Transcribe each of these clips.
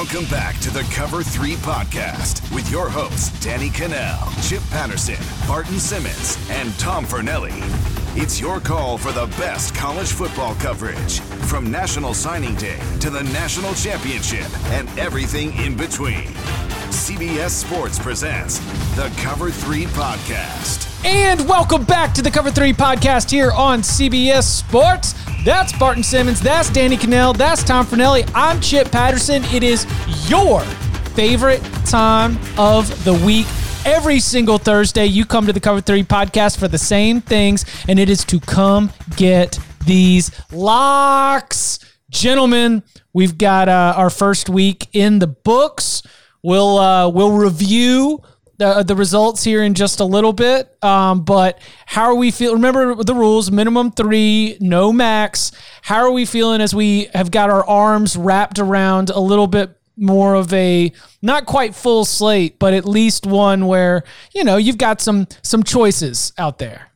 Welcome back to the Cover 3 podcast with your hosts, Danny Kanell, Chip Patterson, Barton Simmons, and Tom Fornelli. It's your call for the best college football coverage from National Signing Day to the National Championship and everything in between. CBS Sports presents the Cover 3 podcast. And welcome back to the Cover 3 podcast here on CBS Sports. That's Barton Simmons. That's Danny Kanell. That's Tom Fornelli. I'm Chip Patterson. It is your favorite time of the week. Every single Thursday, you come to the Cover 3 podcast for the same things, and it is to come get these locks. Gentlemen, we've got uh, our first week in the books. We'll uh, we'll review the, the results here in just a little bit. Um, but how are we feeling? Remember the rules: minimum three, no max. How are we feeling as we have got our arms wrapped around a little bit more of a not quite full slate, but at least one where you know you've got some some choices out there.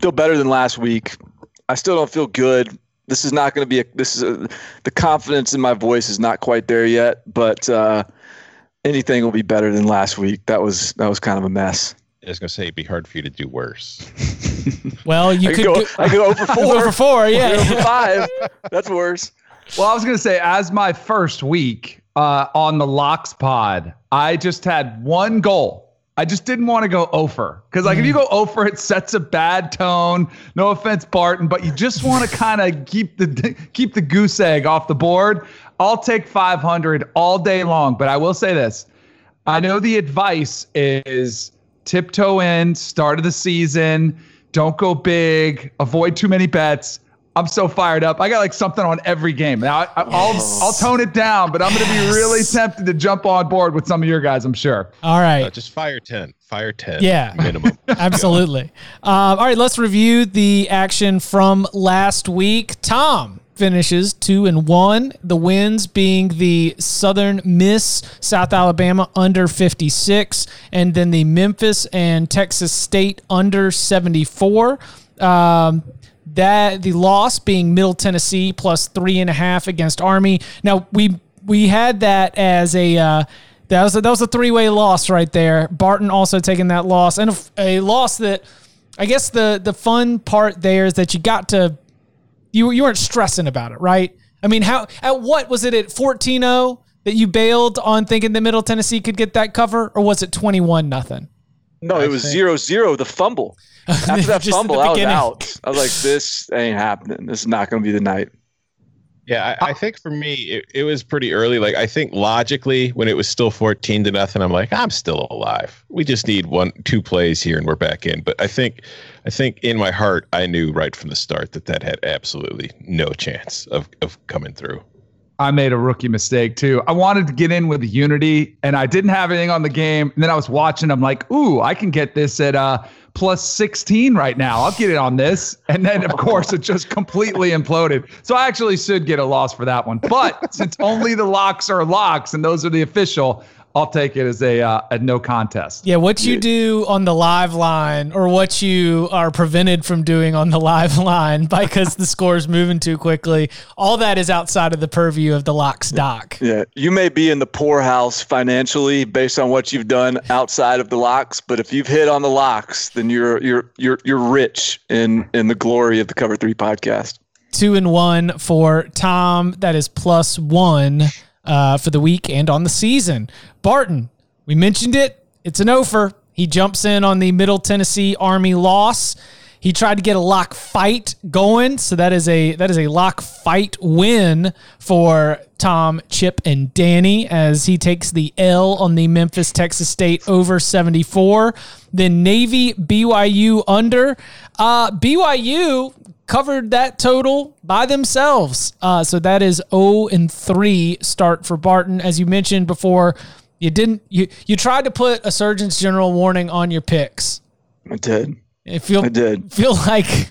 Feel better than last week. I still don't feel good. This is not going to be a. This is a, the confidence in my voice is not quite there yet, but. Uh, anything will be better than last week. That was that was kind of a mess. I was gonna say it'd be hard for you to do worse. Well, you I could could go, go, I could go over four. over four, yeah. over five. That's worse. Well, I was going to say, as my first week uh, on the Locks pod, I just had one goal. I just didn't want to go over because, like, if you go over, it sets a bad tone. No offense, Barton, but you just want to kind of keep the keep the goose egg off the board. I'll take 500 all day long, but I will say this: I know the advice is tiptoe in, start of the season, don't go big, avoid too many bets. I'm so fired up. I got like something on every game. Now I, will I'll tone it down, but I'm going to be really tempted to jump on board with some of your guys. I'm sure. All right. Uh, just fire ten. Fire ten. Yeah. Minimum. Absolutely. Um, all right, let's review the action from last week. Tom finishes two and one. The wins being the Southern Miss, South Alabama under 56, and then the Memphis and Texas State under 74. Um, that the loss being Middle Tennessee plus three and a half against Army. Now we we had that as a uh, that was a, that was a three way loss right there. Barton also taking that loss and a, a loss that I guess the the fun part there is that you got to you you weren't stressing about it, right? I mean, how at what was it at 14-0 that you bailed on thinking that Middle Tennessee could get that cover, or was it 21 nothing? No, it was think- zero zero. The fumble. After that fumble, I was out. I was like, this ain't happening. This is not going to be the night. Yeah, I, I think for me it, it was pretty early. Like I think logically, when it was still fourteen to nothing, I'm like, I'm still alive. We just need one, two plays here, and we're back in. But I think, I think in my heart, I knew right from the start that that had absolutely no chance of of coming through. I made a rookie mistake too. I wanted to get in with Unity, and I didn't have anything on the game. And then I was watching. I'm like, ooh, I can get this at uh, plus 16 right now. I'll get it on this. And then, of course, it just completely imploded. So I actually should get a loss for that one. But since only the locks are locks, and those are the official, I'll take it as a uh, a no contest. Yeah, what you do on the live line or what you are prevented from doing on the live line because the score is moving too quickly, all that is outside of the purview of the locks doc. Yeah, you may be in the poorhouse financially based on what you've done outside of the locks, but if you've hit on the locks, then you're you're you're you're rich in in the glory of the Cover Three podcast. Two and one for Tom. That is plus one uh, for the week and on the season. Barton, we mentioned it. It's an offer. He jumps in on the Middle Tennessee Army loss. He tried to get a lock fight going, so that is a that is a lock fight win for Tom, Chip, and Danny as he takes the L on the Memphis Texas State over 74. Then Navy BYU under. Uh, BYU covered that total by themselves. Uh, so that is 0 and 3 start for Barton. As you mentioned before, you didn't you you tried to put a Surgeon's General warning on your picks. I did. It feel I did. feel like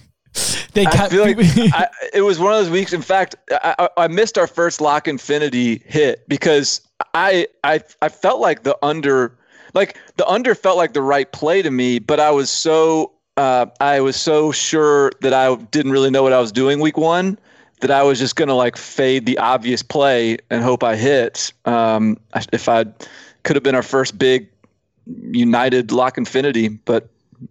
they I feel like I, it was one of those weeks. In fact, I, I I missed our first lock infinity hit because I I I felt like the under, like the under felt like the right play to me, but I was so uh, I was so sure that I didn't really know what I was doing week one that I was just gonna like fade the obvious play and hope I hit. Um, if I could have been our first big United lock infinity, but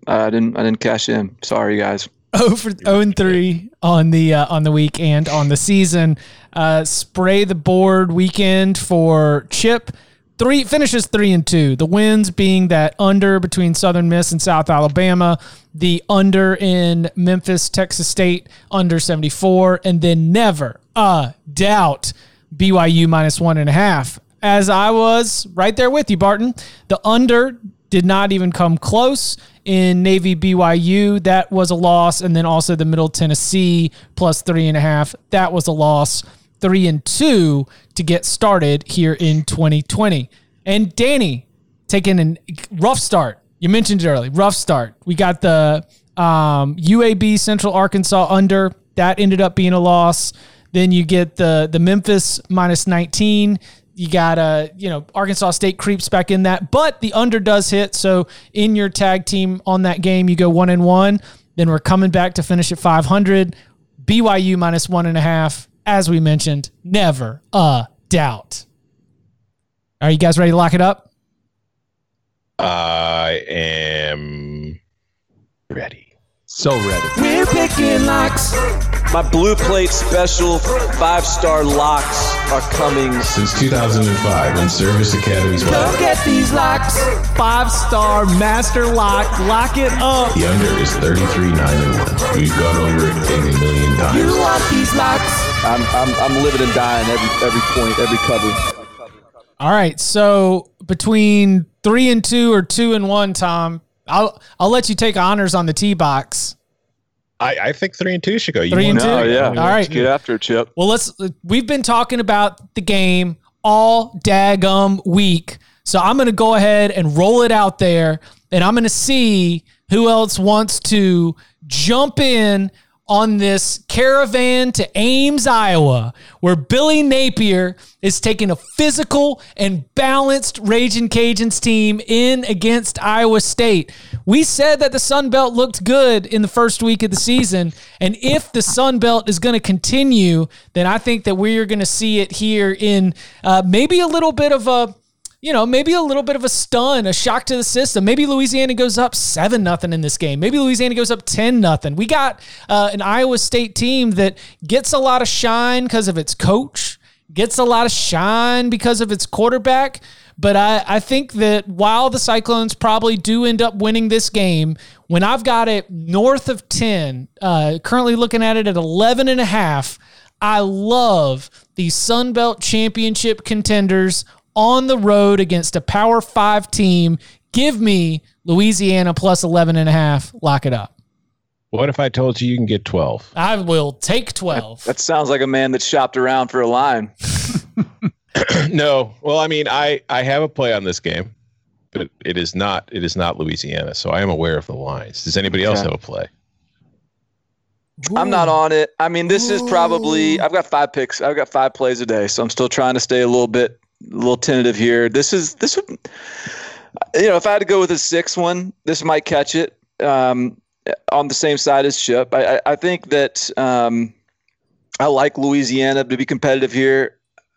I didn't. I didn't cash in. Sorry, guys. 0 for 0 and 3 on the uh, on the week and on the season. Uh, spray the board weekend for Chip. Three finishes three and two. The wins being that under between Southern Miss and South Alabama, the under in Memphis, Texas State, under 74, and then never a doubt BYU minus one and a half. As I was right there with you, Barton. The under did not even come close in Navy BYU. That was a loss. And then also the Middle Tennessee plus three and a half. That was a loss. Three and two to get started here in 2020. And Danny taking a rough start. You mentioned it early. Rough start. We got the um, UAB Central Arkansas under. That ended up being a loss. Then you get the the Memphis minus 19. You got a you know, Arkansas State creeps back in that, but the under does hit. So in your tag team on that game, you go one and one. Then we're coming back to finish at 500. BYU minus one and a half. As we mentioned, never a doubt. Are you guys ready to lock it up? I am ready. So ready. We're picking locks. My blue plate special five star locks are coming. Since 2005, when Service Academy's Come get these locks. Five star master lock. Lock it up. The under is 33 9 and 1. We've gone over it a million times. You want these locks. I'm, I'm, I'm living and dying every every point, every cover. All right. So between three and two or two and one, Tom, I'll I'll let you take honors on the tee box. I, I think 3 and 2 should go. You Three and want two? to- Oh yeah, All right. Let's get after it, Chip. Well, let's. We've been talking about the game all daggum week, so I'm going to go ahead and roll it out there, and I'm going to see who else wants to jump in on this caravan to Ames, Iowa, where Billy Napier is taking a physical and balanced Raging Cajuns team in against Iowa State. We said that the Sun Belt looked good in the first week of the season, and if the Sun Belt is going to continue, then I think that we are going to see it here in uh, maybe a little bit of a you know, maybe a little bit of a stun, a shock to the system. Maybe Louisiana goes up seven nothing in this game. Maybe Louisiana goes up ten nothing. We got uh, an Iowa State team that gets a lot of shine because of its coach, gets a lot of shine because of its quarterback. But I, I think that while the Cyclones probably do end up winning this game, when I've got it north of 10, uh, currently looking at it at 11 and a half, I love the Sun Belt Championship contenders on the road against a Power 5 team. Give me Louisiana plus 11 and a half. Lock it up. What if I told you you can get 12? I will take 12. That sounds like a man that shopped around for a line. no. Well, I mean, I I have a play on this game, but it is not it is not Louisiana, so I am aware of the lines. Does anybody else have a play? I'm not on it. I mean, this is probably I've got five picks. I've got five plays a day, so I'm still trying to stay a little bit, a little tentative here. This is this would, you know, if I had to go with a six one, this might catch it. Um, on the same side as Chip, I I, I think that um, I like Louisiana to be competitive here.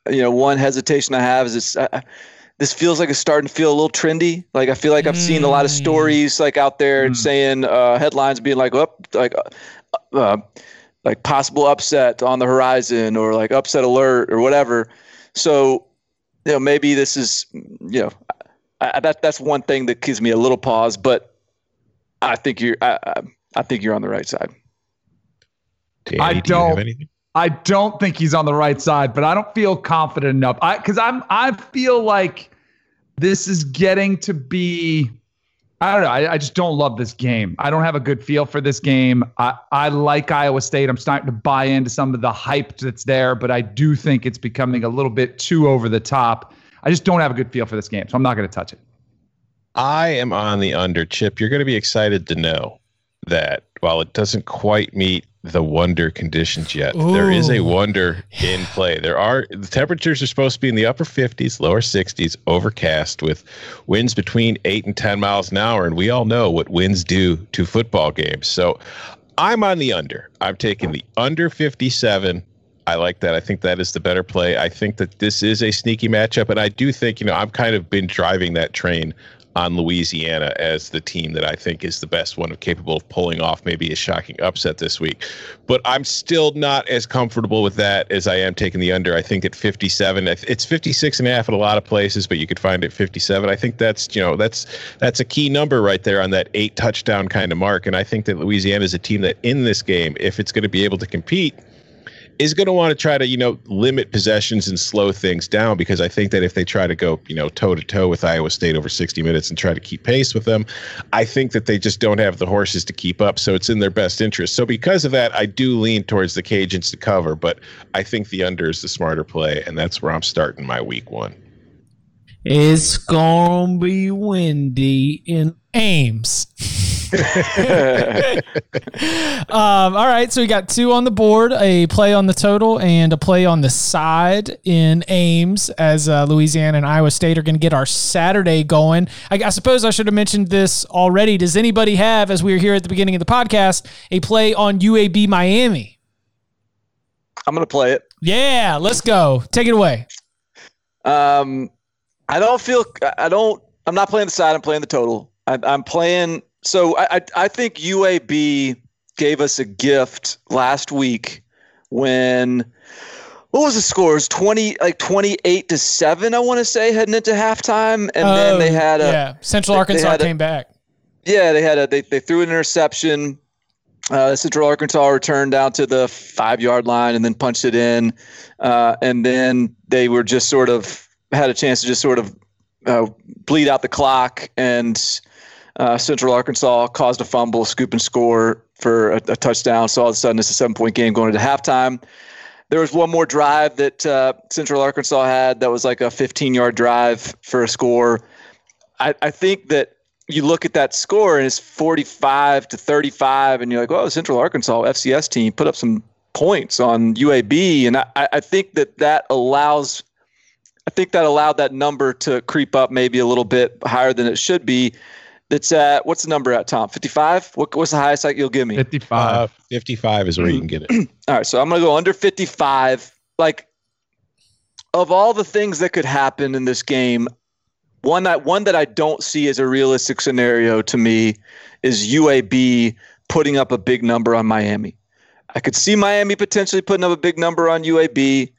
You know, one hesitation I have is. I, this feels like it's starting to feel a little trendy. Like I feel like I've seen a lot of stories like out there saying uh, headlines being like, "Up, like, uh, uh, like possible upset on the horizon," or like upset alert, or whatever. So, you know, maybe this is, you know, I, I, that that's one thing that gives me a little pause. But I think you're, I, I, I think you're on the right side. Danny, I do you don't- have anything? I don't think he's on the right side, but I don't feel confident enough. I because I'm I feel like this is getting to be. I don't know. I, I just don't love this game. I don't have a good feel for this game. I, I like Iowa State. I'm starting to buy into some of the hype that's there, but I do think it's becoming a little bit too over the top. I just don't have a good feel for this game, so I'm not going to touch it. I am on the under chip. You're going to be excited to know that while it doesn't quite meet the wonder conditions yet, there is a wonder in play. There are the temperatures are supposed to be in the upper 50s, lower 60s, overcast with winds between 8 and 10 miles an hour and we all know what winds do to football games. So I'm on the under. I'm taking the under 57. I like that. I think that is the better play. I think that this is a sneaky matchup, and I do think you know I've kind of been driving that train on Louisiana as the team that I think is the best one capable of pulling off maybe a shocking upset this week. But I'm still not as comfortable with that as I am taking the under. I think at 57, it's 56 and a half at a lot of places, but you could find it 57. I think that's you know that's that's a key number right there on that eight touchdown kind of mark. And I think that Louisiana is a team that in this game, if it's going to be able to compete is going to want to try to you know limit possessions and slow things down because I think that if they try to go you know toe to toe with Iowa State over 60 minutes and try to keep pace with them, I think that they just don't have the horses to keep up. So it's in their best interest. So because of that, I do lean towards the Cajuns to cover, but I think the under is the smarter play, and that's where I'm starting my week one. It's gonna be windy in Ames. um, all right, so we got two on the board, a play on the total and a play on the side in Ames as uh, Louisiana and Iowa State are going to get our Saturday going. I, I suppose I should have mentioned this already. Does anybody have, as we were here at the beginning of the podcast, a play on UAB Miami? I'm gonna play it. Yeah, let's go. Take it away. Um, I don't feel. I don't. I'm not playing the side. I'm playing the total. I, I'm playing. So I, I I think UAB gave us a gift last week when what was the scores? Twenty like twenty eight to seven. I want to say heading into halftime, and then they Oh, had a yeah. Central Arkansas had a- came back. yeah, they had a they, they threw an interception. Uh, Central Arkansas returned down to the five yard line and then punched it in, uh, and then they were just sort of had a chance to just sort of uh, bleed out the clock, and uh, Central Arkansas caused a fumble, scoop and score for a, a touchdown. So all of a sudden, it's a seven point game going into halftime. There was one more drive that uh, Central Arkansas had that was like a 15 yard drive for a score. I, I think that you look at that score and it's 45 to 35, and you're like, well, Central Arkansas FCS team put up some points on UAB, and I, I think that that allows, I think that allowed that number to creep up maybe a little bit higher than it should be. That's at what's the number at Tom? 55. What, what's the highest like you'll give me? 55. Uh, 55 is where you can get it. All right, so I'm gonna go under 55. Like, of all the things that could happen in this game, one that one that I don't see as a realistic scenario to me is UAB putting up a big number on Miami. I could see Miami potentially putting up a big number on UAB.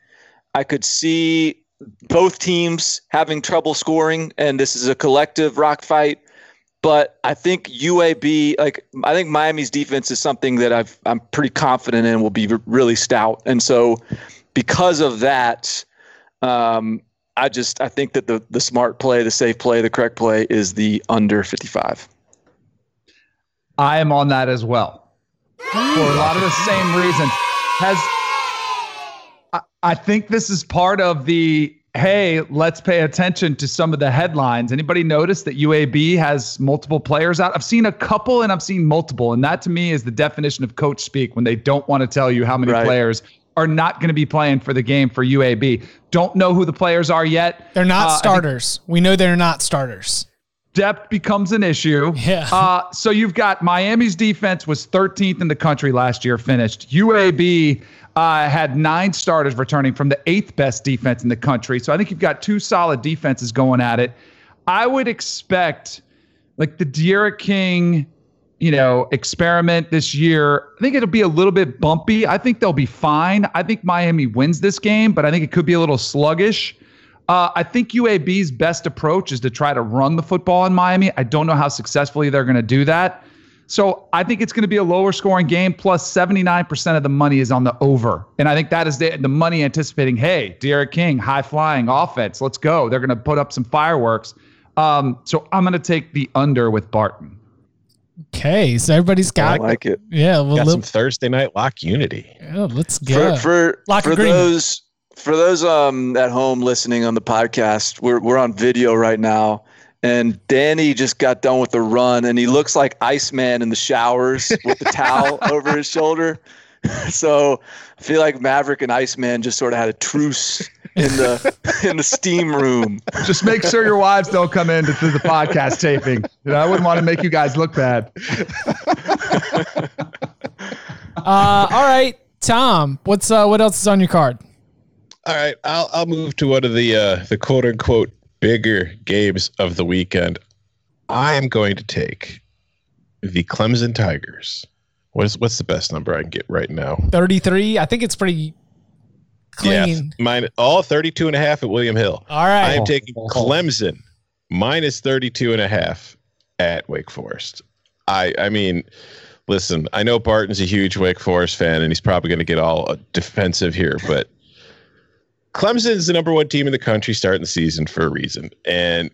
I could see both teams having trouble scoring, and this is a collective rock fight. But I think UAB, like I think Miami's defense is something that I've I'm pretty confident in will be really stout, and so because of that, um, I just I think that the the smart play, the safe play, the correct play is the under 55. I am on that as well for a lot of the same reasons. Has I, I think this is part of the hey, let's pay attention to some of the headlines. Anybody notice that UAB has multiple players out? I've seen a couple and I've seen multiple, and that to me is the definition of coach speak when they don't want to tell you how many Right. players are not going to be playing for the game for UAB. Don't know who the players are yet. They're not Uh, starters. We know they're not starters. depth becomes an issue. Yeah. Uh, so you've got Miami's defense was 13th in the country last year, finished. UAB uh, had nine starters returning from the eighth best defense in the country. So I think you've got two solid defenses going at it. I would expect like the D'Eriq King, you know, experiment this year. I think it'll be a little bit bumpy. I think they'll be fine. I think Miami wins this game, but I think it could be a little sluggish. Uh, I think UAB's best approach is to try to run the football in Miami. I don't know how successfully they're going to do that. So I think it's going to be a lower scoring game. Plus, 79% of the money is on the over. And I think that is the, the money anticipating, hey, D'Eriq King, high flying offense. Let's go. They're going to put up some fireworks. Um, so I'm going to take the under with Barton. Okay, so everybody's got. I like it. Yeah, well, Got look, some Thursday night lock unity. yeah, let's go. For for, Lock for those for those um at home listening on the podcast, we're we're on video right now. And Danny just got done with the run, and he looks like Iceman in the showers with the towel over his shoulder. So I feel like Maverick and Iceman just sort of had a truce in the in the steam room. Just make sure your wives don't come in to, to the podcast taping. You know, I wouldn't want to make you guys look bad. Uh, all right, Tom. What's uh, what else is on your card? All right, I'll I'll move to one of the uh, the quote unquote bigger games of the weekend. I am going to take the Clemson Tigers. What's what's the best number I can get right now? Thirty-three. I think it's pretty clean. Yeah, mine all 32 and a half at William Hill. All right. I am taking Clemson minus 32 and a half at Wake Forest. I I mean, listen, I know Barton's a huge Wake Forest fan and he's probably going to get all defensive here, but Clemson is the number one team in the country starting the season for a reason. And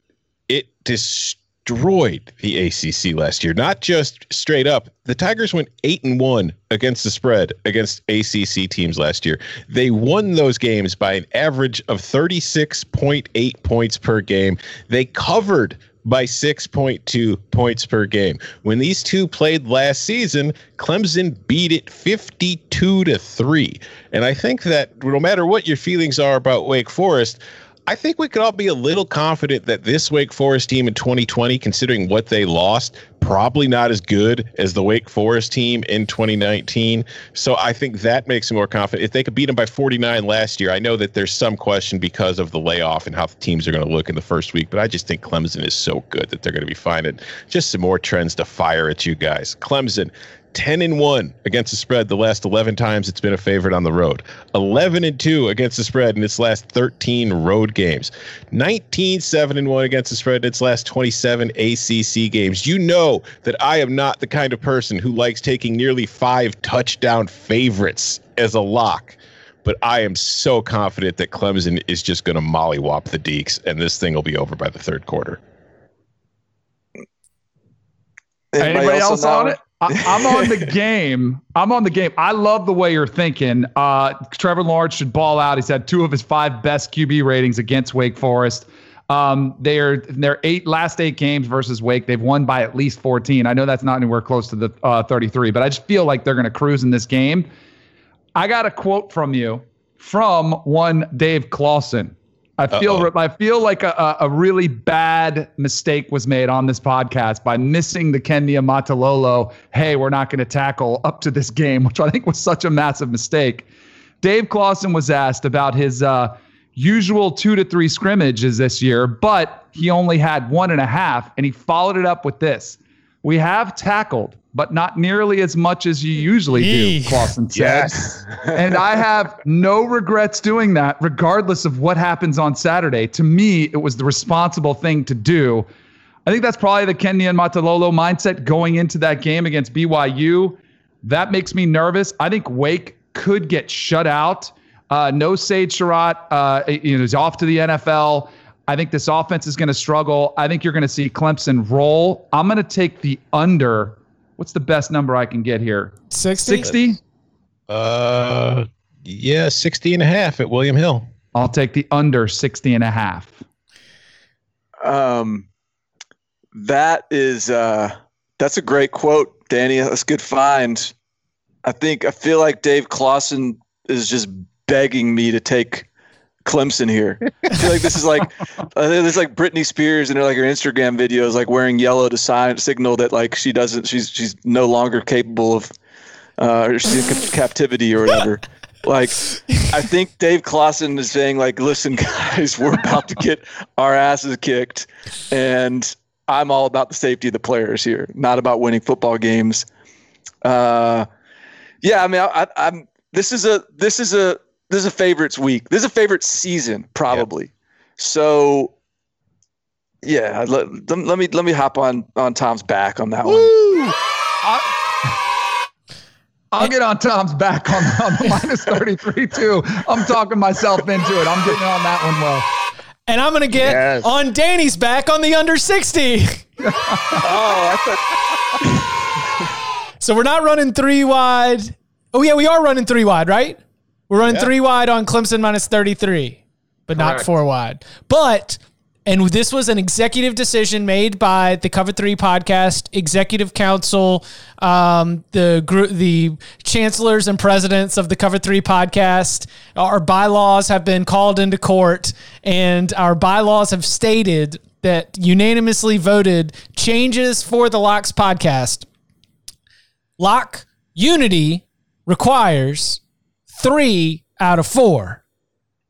it destroyed the ACC last year. Not just straight up. The Tigers went 8 and 1 against the spread against ACC teams last year. They won those games by an average of 36.8 points per game. They covered by 6.2 points per game. When these two played last season, Clemson beat it 52 to 3. And I think that no matter what your feelings are about Wake Forest, I think we could all be a little confident that this Wake Forest team in 2020, considering what they lost, probably not as good as the Wake Forest team in 2019. So I think that makes me more confident. If they could beat them by 49 last year, I know that there's some question because of the layoff and how the teams are going to look in the first week, but I just think Clemson is so good that they're going to be fine. And just some more trends to fire at you guys. Clemson. 10 and 1 against the spread the last 11 times it's been a favorite on the road. 11 and 2 against the spread in its last 13 road games. 19 7 and 1 against the spread in its last 27 ACC games. You know that I am not the kind of person who likes taking nearly 5 touchdown favorites as a lock. But I am so confident that Clemson is just going to mollywop the Deacs, and this thing will be over by the third quarter. Anybody, else on, it? I, I'm on the game. I'm on the game. I love the way you're thinking. Uh, Trevor Lawrence should ball out. He's had two of his five best QB ratings against Wake Forest. Um, they're they're eight last eight games versus Wake. They've won by at least 14. I know that's not anywhere close to the uh, 33, but I just feel like they're going to cruise in this game. I got a quote from you from one Dave Clawson. I feel Uh-oh. I feel like a, a a really bad mistake was made on this podcast by missing the Ken Niumatalolo. Hey, we're not going to tackle up to this game, which I think was such a massive mistake. Dave Clawson was asked about his uh, usual two to three scrimmages this year, but he only had one and a half, and he followed it up with this: "We have tackled, but not nearly as much as you usually do." Yee. Clawson said and I have no regrets doing that, regardless of what happens on Saturday. To me, it was the responsible thing to do. I think that's probably the Ken Niumatalolo mindset going into that game against BYU. That makes me nervous. I think Wake could get shut out. Uh, no Sage Surratt, uh, you know, is off to the NFL. I think this offense is going to struggle. I think you're going to see Clemson roll. I'm going to take the under. What's the best number I can get here? 60? 60? Uh, yeah, 60 and a half at William Hill. I'll take the under 60 and a half. Um, that is uh, that's a great quote, Danny. That's a good find. I think I feel like Dave Clawson is just begging me to take Clemson here. I feel like this is like uh, this is like Britney Spears and her like her Instagram videos, like wearing yellow to sign signal that like she doesn't she's she's no longer capable of uh, or she's in cap- captivity or whatever. Like, I think Dave Clawson is saying, like, listen, guys, we're about to get our asses kicked, and I'm all about the safety of the players here, not about winning football games. Uh, yeah, I mean, I, I, I'm. This is a this is a this is a favorites week. This is a favorite season, probably. So, yeah, let, let, let me let me hop on on Tom's back on that one. I'll get on Tom's back on, on the minus 33 too. I'm talking myself into it. I'm getting on that one well. And I'm going to get Yes. on Danny's back on the under 60. Oh, I thought So we're not running three wide. Oh, yeah, we are running three wide, right? We're running Yeah. three wide on Clemson minus 33, but not four wide. But, and this was an executive decision made by the Cover Three podcast, executive council, um, the group, the chancellors and presidents of the Cover Three podcast. Our bylaws have been called into court, and our bylaws have stated that unanimously voted changes for the Locks podcast Lock Unity requires three out of four.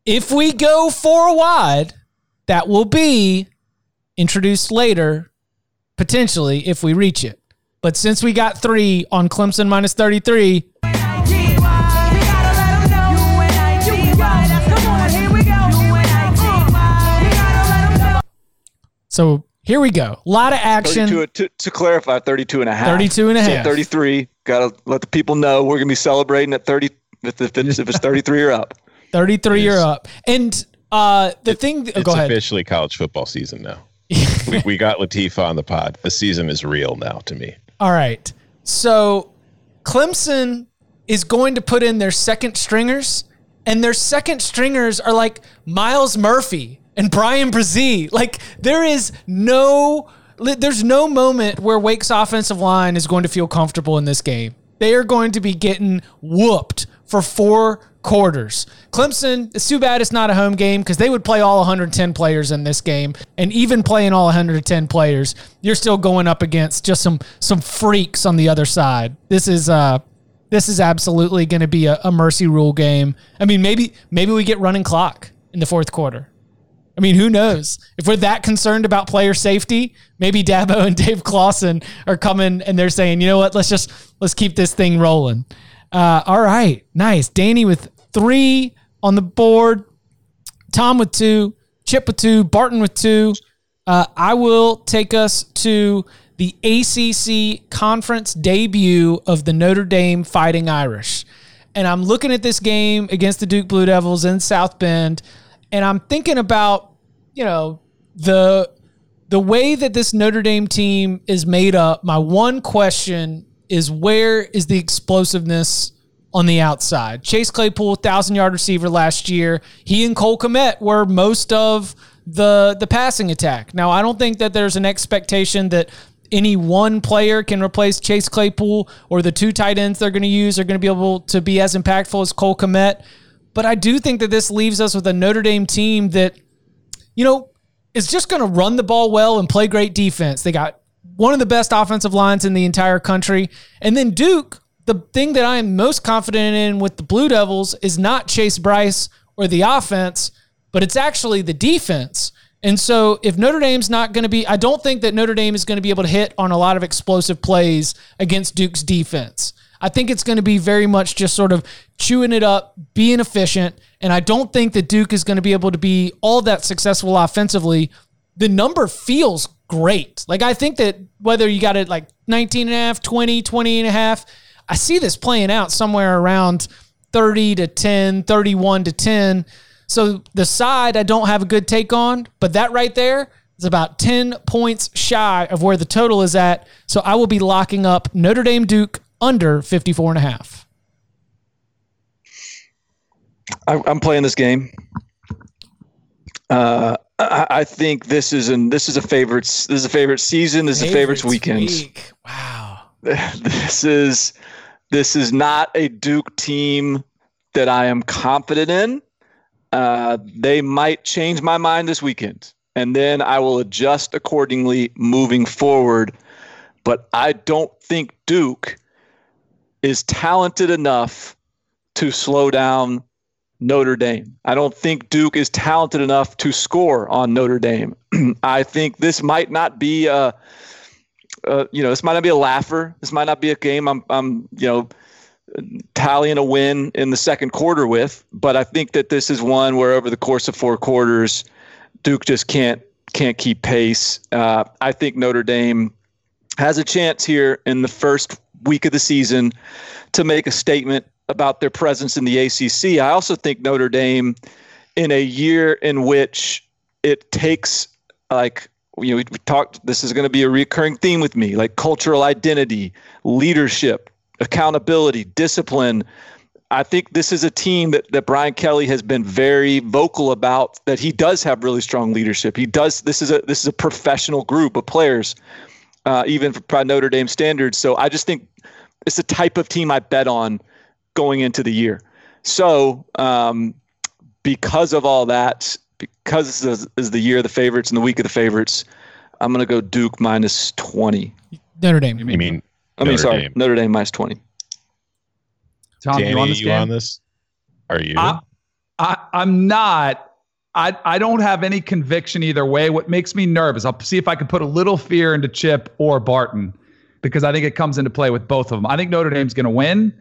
If we go four wide, that will be introduced later, potentially, if we reach it. But since we got three on Clemson minus 33, so here we go. A lot of action. to, to clarify, 32 and a half. 32 and a half. 33. Got to let the people know we're going to be celebrating at 30 if, if, it's, if it's 33 or up. 33 you're up. And uh, the thing, oh, go ahead. officially college football season now. we, we got Latifa on the pod. The season is real now to me. All right. So Clemson is going to put in their second stringers, and their second stringers are like Myles Murphy and Bryan Bresee. Like there is no there's no moment where Wake's offensive line is going to feel comfortable in this game. They are going to be getting whooped for four quarters. Clemson, it's too bad it's not a home game because they would play all 110 players in this game. And even playing all 110 players, you're still going up against just some some freaks on the other side. This is uh this is absolutely going to be a, a mercy rule game. I mean, maybe maybe we get running clock in the fourth quarter. I mean, who knows? If we're that concerned about player safety, maybe Dabo and Dave Clawson are coming and they're saying, you know what, let's just let's keep this thing rolling. Uh, all right, nice. Danny with three on the board, Tom with two, Chip with two, Barton with two. Uh, I will take us to the ACC conference debut of the Notre Dame Fighting Irish. And I'm looking at this game against the Duke Blue Devils in South Bend, and I'm thinking about, you know, the the way that this Notre Dame team is made up. My one question is where is the explosiveness on the outside? Chase Claypool, thousand yard receiver last year. He and Cole Kmet were most of the the passing attack. Now I don't think that there's an expectation that any one player can replace Chase Claypool or the two tight ends they're going to use are going to be able to be as impactful as Cole Kmet. But I do think that this leaves us with a Notre Dame team that, you know, is just going to run the ball well and play great defense. They got one of the best offensive lines in the entire country. And then Duke, the thing that I am most confident in with the Blue Devils is not Chase Brice or the offense, but it's actually the defense. And so if Notre Dame's not going to be, I don't think that Notre Dame is going to be able to hit on a lot of explosive plays against Duke's defense. I think it's going to be very much just sort of chewing it up, being efficient. And I don't think that Duke is going to be able to be all that successful offensively. The number feels great. Like, I think that whether you got it like 19 and a half, 20, 20 and a half, I see this playing out somewhere around 30 to 10, 31 to 10. So the side I don't have a good take on, but that right there is about 10 points shy of where the total is at. So I will be locking up Notre Dame Duke under 54 and a half. I'm playing this game. Uh, I, I think this is an this is a favorite. This is a favorite season. This is a favorites weekend. week. Wow. This is this is not a Duke team that I am confident in. Uh, they might change my mind this weekend, and then I will adjust accordingly moving forward. But I don't think Duke is talented enough to slow down Notre Dame. I don't think Duke is talented enough to score on Notre Dame. I think this might not be a, uh, you know, this might not be a laugher. This might not be a game I'm, I'm, you know, tallying a win in the second quarter with. But I think that this is one where over the course of four quarters, Duke just can't can't keep pace. Uh, I think Notre Dame has a chance here in the first week of the season to make a statement about their presence in the ACC. I also think Notre Dame, in a year in which it takes like you know we talked this is going to be a recurring theme with me like cultural identity leadership accountability discipline. I think this is a team that, that brian kelly has been very vocal about that he does have really strong leadership. He does this is a this is a professional group of players uh, even for notre dame standards. So i just think it's the type of team i bet on going into the year so um, because of all that because this is, is, the year of the favorites and the week of the favorites, I'm going to go Duke minus 20. Notre Dame. You mean? You mean I mean, Notre sorry, Dame. Notre Dame minus 20. Tom, Danny, you on this? You on this? Are you? I, I, I'm not. I, I don't have any conviction either way. What makes me nervous, I'll see if I can put a little fear into Chip or Barton because I think it comes into play with both of them. I think Notre Dame's going to win.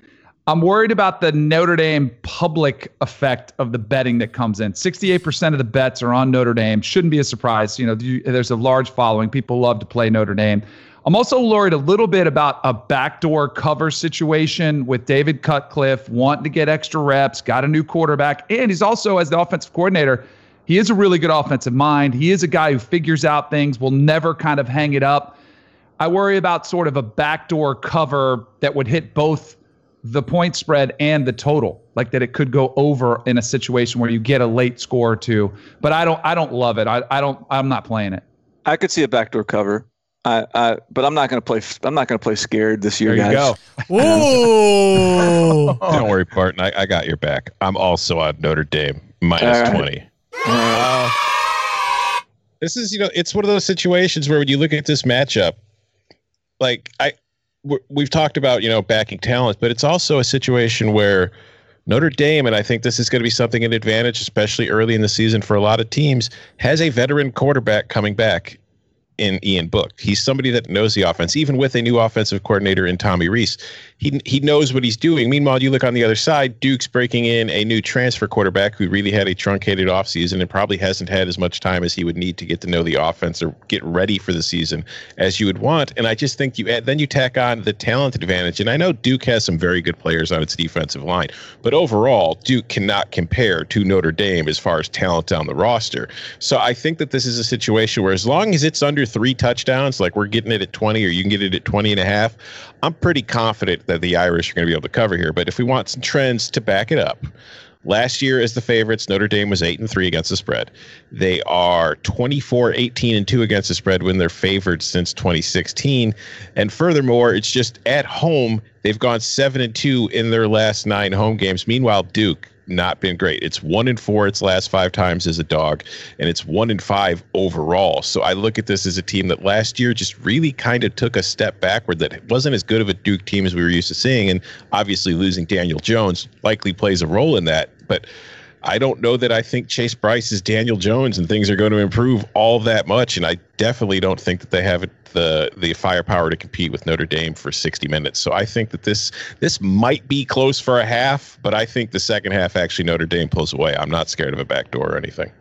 I'm worried about the Notre Dame public effect of the betting that comes in. 68% of the bets are on Notre Dame. Shouldn't be a surprise. You know, there's a large following. People love to play Notre Dame. I'm also worried a little bit about a backdoor cover situation with David Cutcliffe wanting to get extra reps, got a new quarterback, and he's also, as the offensive coordinator, he is a really good offensive mind. He is a guy who figures out things, will never kind of hang it up. I worry about sort of a backdoor cover that would hit both the point spread and the total like that it could go over in a situation where you get a late score or two but i don't i don't love it. I, I don't i'm not playing it. I could see a backdoor cover. I, I but i'm not going to play i'm not going to play scared this year there guys. you go. Ooh. don't worry barton I, I got your back. I'm also on notre dame minus right. 20 uh, this is you know it's one of those situations where when you look at this matchup like i we've talked about you know backing talent, but it's also a situation where Notre Dame, and I think this is going to be something an advantage, especially early in the season for a lot of teams, has a veteran quarterback coming back in Ian Book. He's somebody that knows the offense, even with a new offensive coordinator in Tommy Rees. He he knows what he's doing. Meanwhile, you look on the other side, Duke's breaking in a new transfer quarterback who really had a truncated offseason and probably hasn't had as much time as he would need to get to know the offense or get ready for the season as you would want. And I just think you then you tack on the talent advantage. And I know Duke has some very good players on its defensive line, but overall, Duke cannot compare to Notre Dame as far as talent on the roster. So I think that this is a situation where as long as it's under three touchdowns, like we're getting it at 20 or you can get it at 20 and a half, I'm pretty confident that the Irish are going to be able to cover here. But if we want some trends to back it up, last year as the favorites, Notre Dame was 8 and 3 against the spread. They are 24 18 and 2 against the spread when they're favored since 2016. And furthermore, it's just at home, they've gone 7 and 2 in their last 9 home games. Meanwhile, Duke not been great. It's one in four its last five times as a dog, and it's one in five overall. So I look at this as a team that last year just really kind of took a step backward. That wasn't as good of a Duke team as we were used to seeing, and obviously losing Daniel Jones likely plays a role in that. But I don't know that I think Chase Brice is Daniel Jones and things are going to improve all that much. And I definitely don't think that they have the the firepower to compete with Notre Dame for 60 minutes. So I think that this this might be close for a half, but I think the second half actually Notre Dame pulls away. I'm not scared of a backdoor or anything.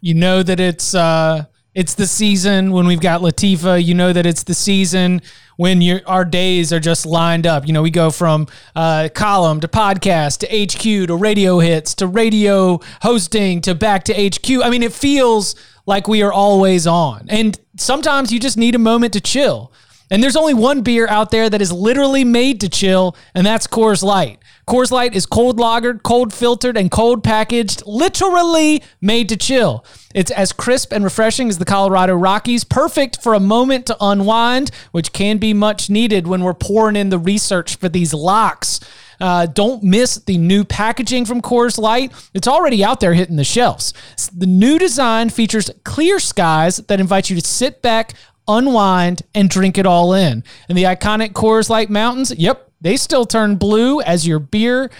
You know that it's uh it's the season when we've got Latifa. You know that it's the season when your our days are just lined up. You know, we go from uh, column to podcast to HQ to radio hits to radio hosting to back to HQ. I mean, it feels like we are always on. And sometimes you just need a moment to chill. And there's only one beer out there that is literally made to chill, and that's Coors Light. Coors Light is cold lagered, cold filtered, and cold packaged, literally made to chill. It's as crisp and refreshing as the Colorado Rockies, perfect for a moment to unwind, which can be much needed when we're pouring in the research for these locks. Uh, don't miss the new packaging from Coors Light. It's already out there hitting the shelves. The new design features clear skies that invite you to sit back, unwind, and drink it all in. And the iconic Coors Light Mountains, yep, they still turn blue as your beer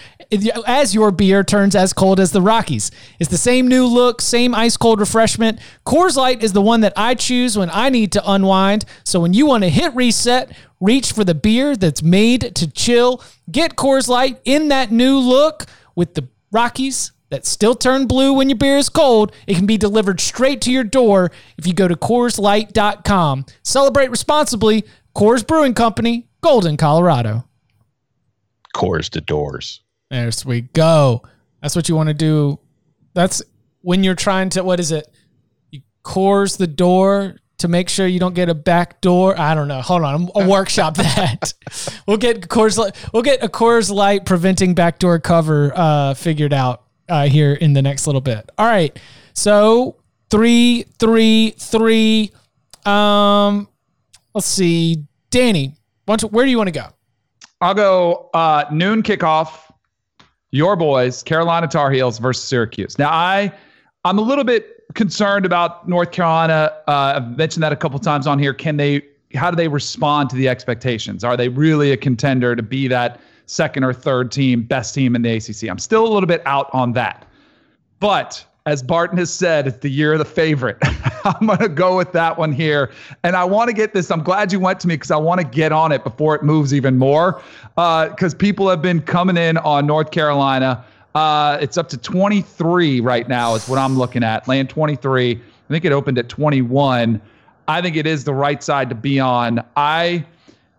as your beer turns as cold as the Rockies. It's the same new look, same ice cold refreshment. Coors Light is the one that I choose when I need to unwind. So when you want to hit reset, reach for the beer that's made to chill. Get Coors Light in that new look with the Rockies that still turn blue when your beer is cold. It can be delivered straight to your door if you go to CoorsLight.com. Celebrate responsibly. Coors Brewing Company, Golden, Colorado. Coors to doors. There we go. That's what you want to do. That's when you're trying to, what is it? You Coors the door to make sure you don't get a back door. I don't know. Hold on. I'll workshop that. we'll get Coors Light, we'll get a Coors Light preventing backdoor cover uh, figured out uh, here in the next little bit. All right. So three, three, three. Um, let's see. Danny, where do you want to go? I'll go uh, noon kickoff. Your boys, Carolina Tar Heels versus Syracuse. Now, I, I'm a little bit concerned about North Carolina. Uh, I've mentioned that a couple times on here. Can they? How do they respond to the expectations? Are they really a contender to be that second or third team, best team in the ACC? I'm still a little bit out on that, but as Barton has said, it's the year of the favorite. I'm going to go with that one here. And I want to get this. I'm glad you went to me because I want to get on it before it moves even more. Because uh, people have been coming in on North Carolina. Uh, it's up to 23 right now, is what I'm looking at. Land 23. I think it opened at 21. I think it is the right side to be on. I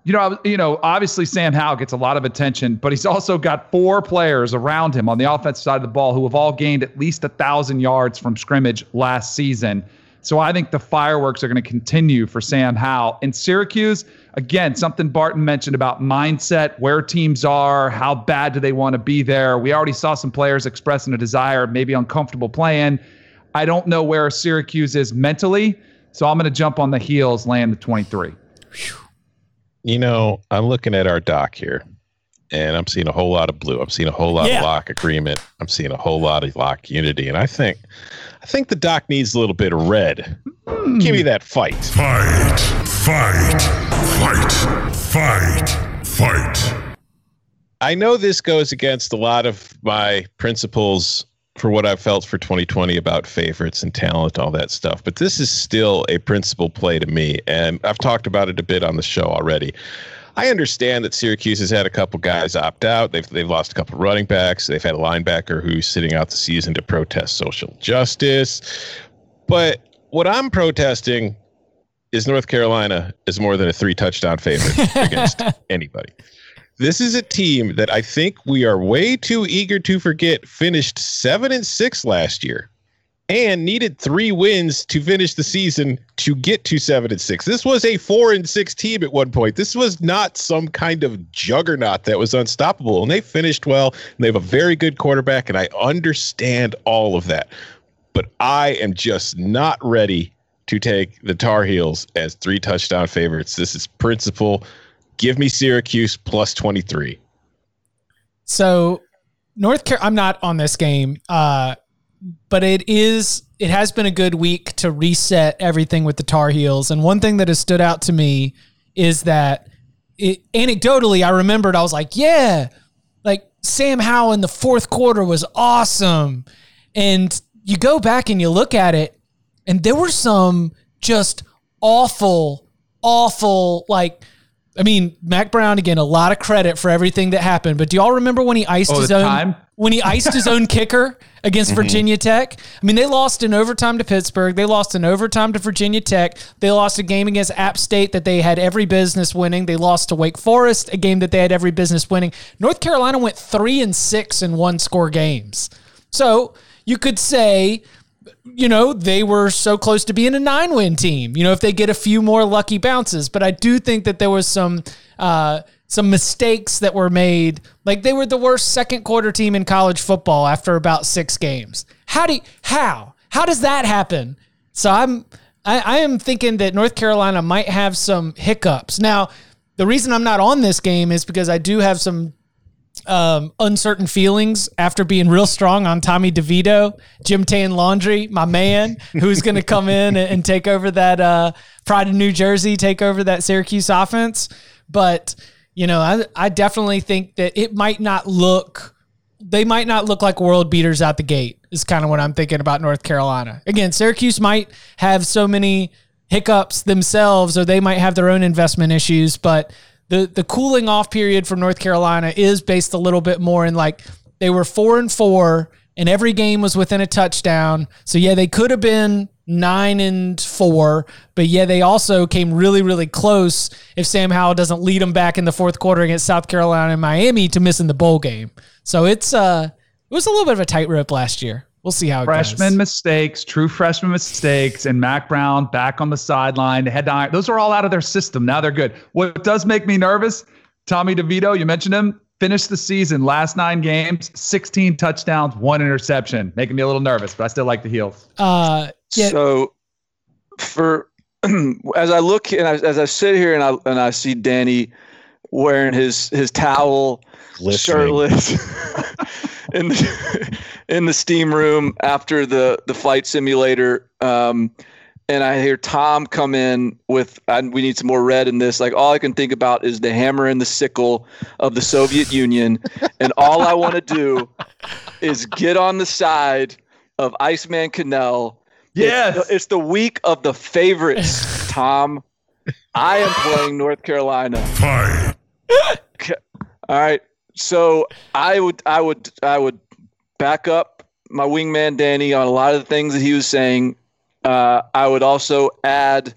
you know, you know, obviously Sam Howell gets a lot of attention, but he's also got four players around him on the offensive side of the ball who have all gained at least a thousand yards from scrimmage last season. So I think the fireworks are going to continue for Sam Howell. In Syracuse, again, something Barton mentioned about mindset, where teams are, how bad do they want to be there. We already saw some players expressing a desire, maybe uncomfortable playing. I don't know where Syracuse is mentally, so I'm going to jump on the heels, land the 23. Whew. You know, I'm looking at our doc here, and I'm seeing a whole lot of blue. I'm seeing a whole lot yeah. of lock agreement. I'm seeing a whole lot of lock unity, and I think, I think the doc needs a little bit of red. Mm. Give me that fight. Fight, fight, fight, fight, fight. I know this goes against a lot of my principles for what I've felt for 2020 about favorites and talent, all that stuff. But this is still a principal play to me. And I've talked about it a bit on the show already. I understand that Syracuse has had a couple guys opt out. They've they've lost a couple running backs. They've had a linebacker who's sitting out the season to protest social justice. But what I'm protesting is North Carolina is more than a three touchdown favorite against anybody. This is a team that I think we are way too eager to forget finished seven and six last year and needed three wins to finish the season to get to seven and six. This was a four and six team at one point. This was not some kind of juggernaut that was unstoppable. And they finished well. And they have a very good quarterback. And I understand all of that. But I am just not ready to take the Tar Heels as three touchdown favorites. This is principle. Give me Syracuse plus 23. So, North Carolina, I'm not on this game, uh, but it is, it has been a good week to reset everything with the Tar Heels. And one thing that has stood out to me is that it, anecdotally, I remembered, I was like, yeah, like Sam Howell in the fourth quarter was awesome. And you go back and you look at it, and there were some just awful, awful, like, I mean, Mack Brown again, a lot of credit for everything that happened. But do y'all remember when he iced oh, his own time? when he iced his own kicker against mm-hmm. Virginia Tech? I mean, they lost in overtime to Pittsburgh. They lost in overtime to Virginia Tech. They lost a game against App State that they had every business winning. They lost to Wake Forest, a game that they had every business winning. North Carolina went three and six in one score games. So you could say you know, they were so close to being a nine win team, you know, if they get a few more lucky bounces. But I do think that there was some, uh, some mistakes that were made. Like they were the worst second quarter team in college football after about six games. How do you, how how does that happen? So I'm I, I am thinking that North Carolina might have some hiccups. Now, the reason I'm not on this game is because I do have some um, uncertain feelings after being real strong on Tommy DeVito, Gym Tan Laundry, my man, who's going to come in and, and, take over that uh, Pride of New Jersey, take over that Syracuse offense. But you know, I, I definitely think that it might not look. They might not look like world beaters out the gate. Is kind of what I'm thinking about North Carolina. Again, Syracuse might have so many hiccups themselves, or they might have their own investment issues, but the the cooling off period for North Carolina is based a little bit more in like they were four and four and every game was within a touchdown. So yeah, they could have been nine and four. But yeah, they also came really, really close if Sam Howell doesn't lead them back in the fourth quarter against South Carolina and Miami to missing the bowl game. So it's uh it was a little bit of a tightrope last year. We'll see how it freshman goes. mistakes, true freshman mistakes, and Mack Brown back on the sideline. Head down. Those are all out of their system. Now they're good. What does make me nervous? Tommy DeVito, you mentioned him, finished the season, last nine games, 16 touchdowns, one interception, making me a little nervous, but I still like the heels. Uh, yeah, So, for as I look and I, as I sit here and I and I see Danny wearing his his towel, Glistening. shirtless, in the in the steam room after the the flight simulator. Um, and I hear Tom come in with, I, we need some more red in this. Like, all I can think about is the hammer and the sickle of the Soviet Union. And all I want to do is get on the side of Iceman Kanell. Yes. It's, it's the week of the favorites, Tom. I am playing North Carolina. Fight. All right. So I would I would I would back up my wingman Danny on a lot of the things that he was saying. Uh, I would also add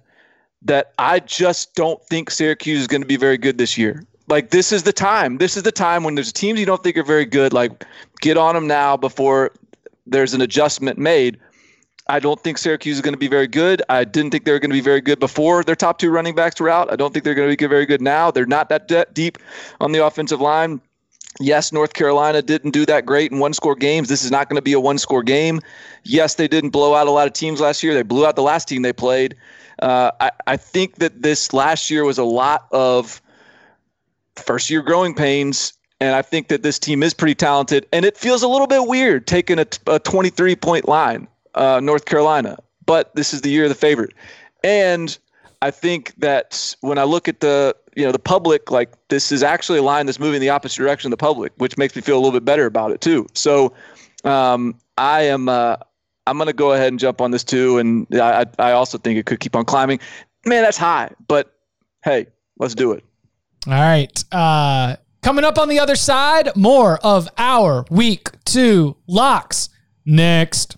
that I just don't think Syracuse is going to be very good this year. Like this is the time. This is the time when there's teams you don't think are very good. Like get on them now before there's an adjustment made. I don't think Syracuse is going to be very good. I didn't think they were going to be very good before their top two running backs were out. I don't think they're going to be very good now. They're not that de- deep on the offensive line. Yes, North Carolina didn't do that great in one score games. This is not going to be a one score game. Yes, they didn't blow out a lot of teams last year. They blew out the last team they played. Uh, I, I think that this last year was a lot of first year growing pains. And I think that this team is pretty talented. And it feels a little bit weird taking a, a 23 point line, uh, North Carolina. But this is the year of the favorite. And I think that when I look at the you know the public, like this is actually a line that's moving the opposite direction of the public, which makes me feel a little bit better about it too. So um, I am uh, I'm going to go ahead and jump on this too, and I I also think it could keep on climbing. Man, that's high, but hey, let's do it. All right. Uh, coming up on the other side, more of our week two locks next.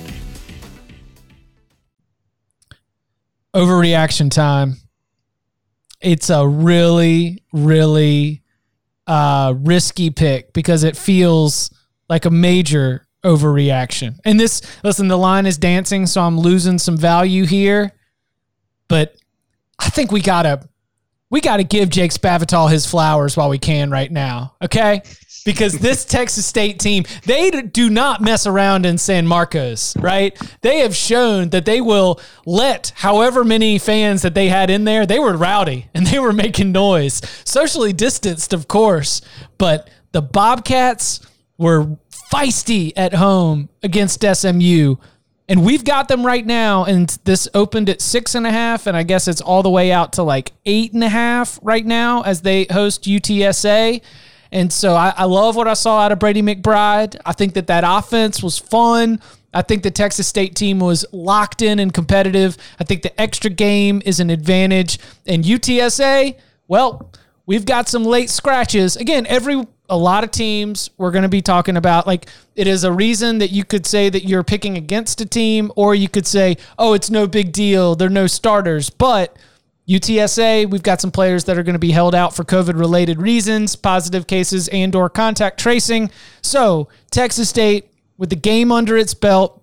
Overreaction time. It's a really, really uh, risky pick because it feels like a major overreaction. And this, listen, the line is dancing, so I'm losing some value here. But I think we gotta we gotta give Jake Spavital his flowers while we can right now, okay? Because this Texas State team, they do not mess around in San Marcos, right? They have shown that they will let however many fans that they had in there, they were rowdy and they were making noise, socially distanced, of course. But the Bobcats were feisty at home against SMU. And we've got them right now, and this opened at six and a half, and I guess it's all the way out to like eight and a half right now as they host UTSA. And so I, I love what I saw out of Brady McBride. I think that that offense was fun. I think the Texas State team was locked in and competitive. I think the extra game is an advantage. And UTSA, well, we've got some late scratches. Again, every a lot of teams we're going to be talking about like it is a reason that you could say that you're picking against a team or you could say, "Oh, it's no big deal. They're no starters." But UTSA, we've got some players that are going to be held out for COVID related reasons, positive cases and or contact tracing. So, Texas State with the game under its belt,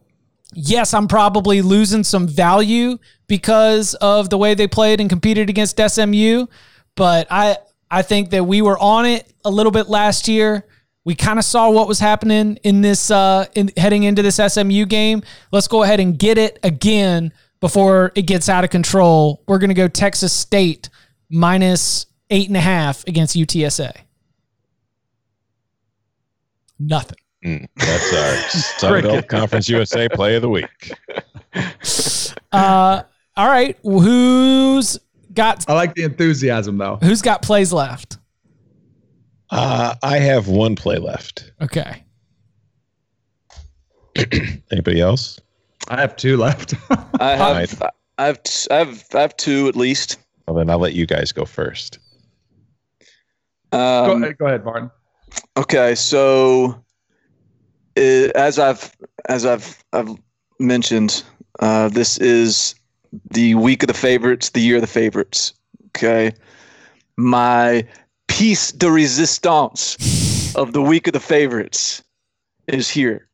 yes, I'm probably losing some value because of the way they played and competed against SMU, but I I think that we were on it a little bit last year. We kind of saw what was happening in this uh in heading into this SMU game. Let's go ahead and get it again before it gets out of control. We're gonna go Texas State minus eight and a half against UTSA. Nothing. Mm, that's our Sun Belt Conference USA Play of the Week. Uh, all All right. Who's got I like the enthusiasm though. who's got plays left? Uh, I have one play left. Okay. Anybody else? I have two left. I have, Alright. I have, t- I have, I have two at least. Well, then I'll let you guys go first. go, Um, ahead, go ahead, Barton. Okay, so uh, as I've as I've I've mentioned, uh, this is the week of the favorites, the year of the favorites. Okay, my piece de resistance of the week of the favorites is here.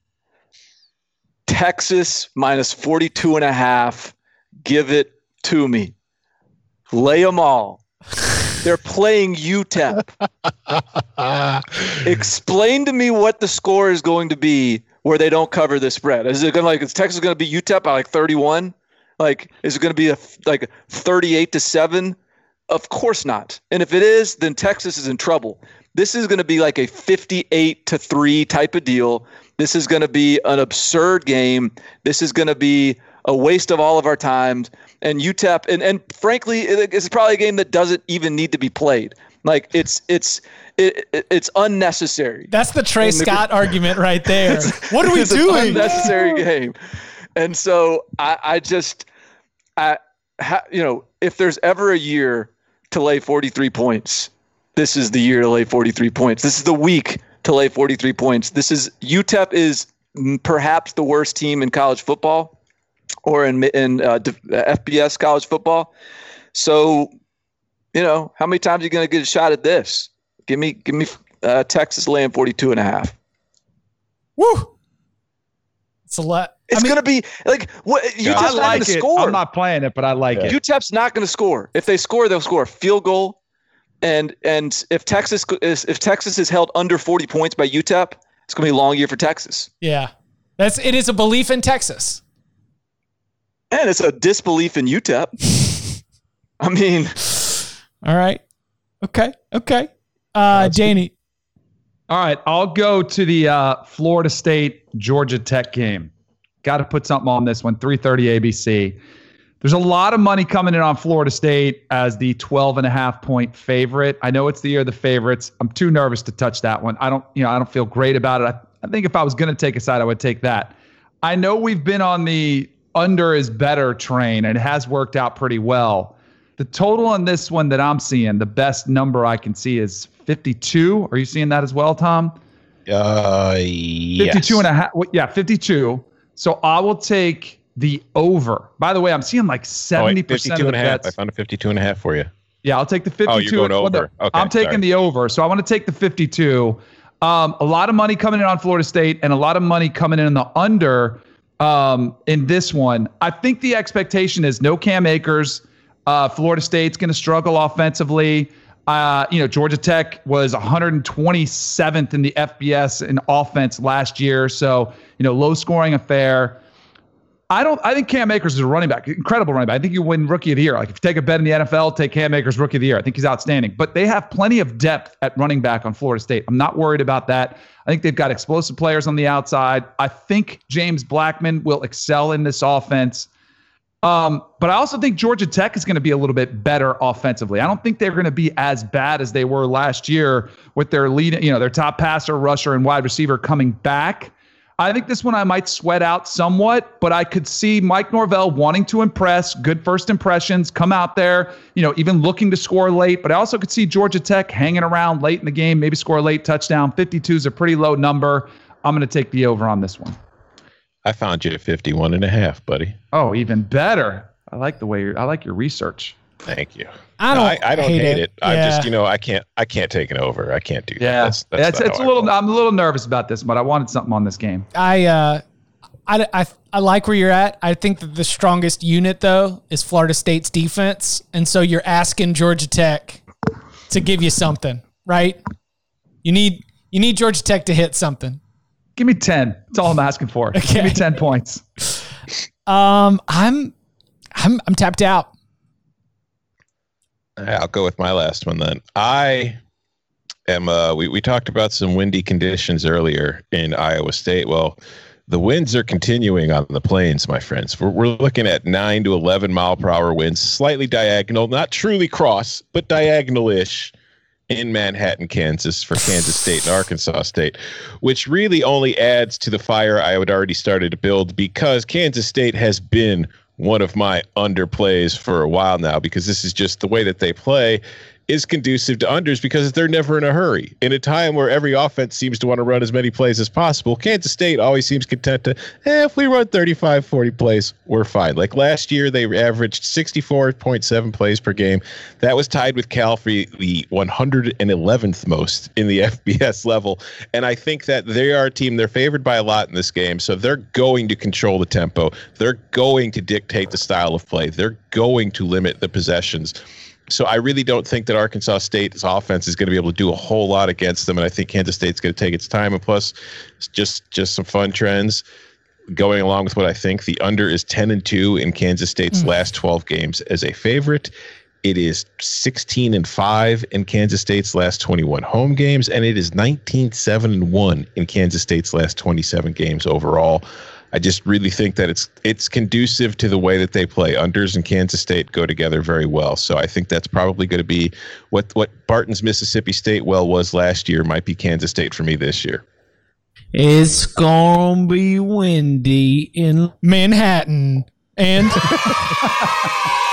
Texas minus 42 and a half. Give it to me. Lay them all. They're playing UTEP. Explain to me what the score is going to be where they don't cover the spread. Is it going to like is Texas going to be UTEP by like 31? Like is it going to be a like 38 to 7? Of course not. And if it is, then Texas is in trouble. This is going to be like a 58 to 3 type of deal. This is going to be an absurd game. This is going to be a waste of all of our time. And UTEP, and, and frankly, it- it's probably a game that doesn't even need to be played. Like it's it's it, it- it's unnecessary. That's the Trey And the- Scott argument right there. What are we it's an doing? unnecessary game. And so I, I just, I, ha, you know, if there's ever a year to lay 43 points, this is the year to lay 43 points. This is the week to lay 43 points. This is UTEP is perhaps the worst team in college football or in in uh, FBS college football. So, you know, how many times are you going to get a shot at this? Give me, give me uh, Texas laying 42 and a half. Woo! It's a lot. It's I mean, going to be like what UTEP's Yeah, I not going like to it. score. I'm not playing it, but I like Yeah. it. UTEP's not going to score. If they score, they'll score a field goal. And and if Texas is if Texas is held under 40 points by UTEP, it's going to be a long year for Texas. yeah. That's it is a belief in Texas. And it's a disbelief in UTEP. I mean, All right. Okay. Okay. Uh Danny. All right, I'll go to the uh, Florida State Georgia Tech game. Got to put something on this one. 3:30 ABC. There's a lot of money coming in on Florida State as the 12 and a half point favorite. I know it's the year of the favorites. I'm too nervous to touch that one. I don't, you know, I don't feel great about it. I, I think if I was going to take a side, I would take that. I know we've been on the under is better train and it has worked out pretty well. The total on this one that I'm seeing, the best number I can see is 52. Are you seeing that as well, Tom? Uh, 52 and a half. Yeah, 52. So I will take the over. By the way, I'm seeing like 70% Oh, wait, of the and a half. bets. I found a 52 and a half for you. Yeah, I'll take the 52. Oh, you're going over. Okay, I'm taking sorry. the over. So I want to take the 52. Um, a lot of money coming in on Florida State and a lot of money coming in on the under um, in this one. I think the expectation is no Cam Akers. Uh, Florida State's going to struggle offensively. Uh, you know, Georgia Tech was 127th in the FBS in offense last year. So, you know, low scoring affair. I don't. I think Cam Akers is a running back, incredible running back. I think you win Rookie of the Year. Like if you take a bet in the NFL, take Cam Akers Rookie of the Year. I think he's outstanding. But they have plenty of depth at running back on Florida State. I'm not worried about that. I think they've got explosive players on the outside. I think James Blackman will excel in this offense. Um, but I also think Georgia Tech is going to be a little bit better offensively. I don't think they're going to be as bad as they were last year with their lead, you know, their top passer, rusher, and wide receiver coming back. I think this one I might sweat out somewhat, but I could see Mike Norvell wanting to impress, good first impressions, come out there, you know, even looking to score late. But I also could see Georgia Tech hanging around late in the game, maybe score a late touchdown. 52 is a pretty low number. I'm going to take the over on this one. I found you at 51 and a half, buddy. Oh, even better. I like the way you're, I like your research. Thank you. I don't I, I don't hate hate, it. it. I just, you know, I can't, I can't take it over. I can't do that. Yeah, That's, that's it's it's a I little. roll. I'm a little nervous about this, but I wanted something on this game. I uh I, I, I like where you're at. I think that the strongest unit though is Florida State's defense, and so you're asking Georgia Tech to give you something, right? You need you need Georgia Tech to hit something. Give me ten. That's all I'm asking for. Give me ten points. Um, I'm I'm I'm tapped out. I'll go with my last one then. I am. Uh, we we talked about some windy conditions earlier in Iowa State. Well, the winds are continuing on the plains, my friends. We're, we're looking at 9 to 11 mile per hour winds, slightly diagonal, not truly cross, but diagonal ish in Manhattan, Kansas for Kansas State and Arkansas State, which really only adds to the fire I had already started to build because Kansas State has been one of my underplays for a while now because this is just the way that they play is conducive to unders because they're never in a hurry. In a time where every offense seems to want to run as many plays as possible, Kansas State always seems content to, eh, if we run 35, 40 plays, we're fine. Like last year, they averaged 64.7 plays per game. That was tied with Cal for the 111th most in the FBS level. And I think that they are a team, they're favored by a lot in this game. So they're going to control the tempo. They're going to dictate the style of play. They're going to limit the possessions. So I really don't think that Arkansas State's offense is going to be able to do a whole lot against them, and I think Kansas State's going to take its time. And plus, just just some fun trends going along with what I think. The under is ten and two in Kansas State's mm. last twelve games as a favorite. It is 16 and 5 in Kansas State's last 21 home games, and it is 19 7 and 1 in Kansas State's last 27 games overall. I just really think that it's it's conducive to the way that they play. Unders and Kansas State go together very well. So I think that's probably going to be what what Barton's Mississippi State well was last year might be Kansas State for me this year. It's gonna be windy in Manhattan and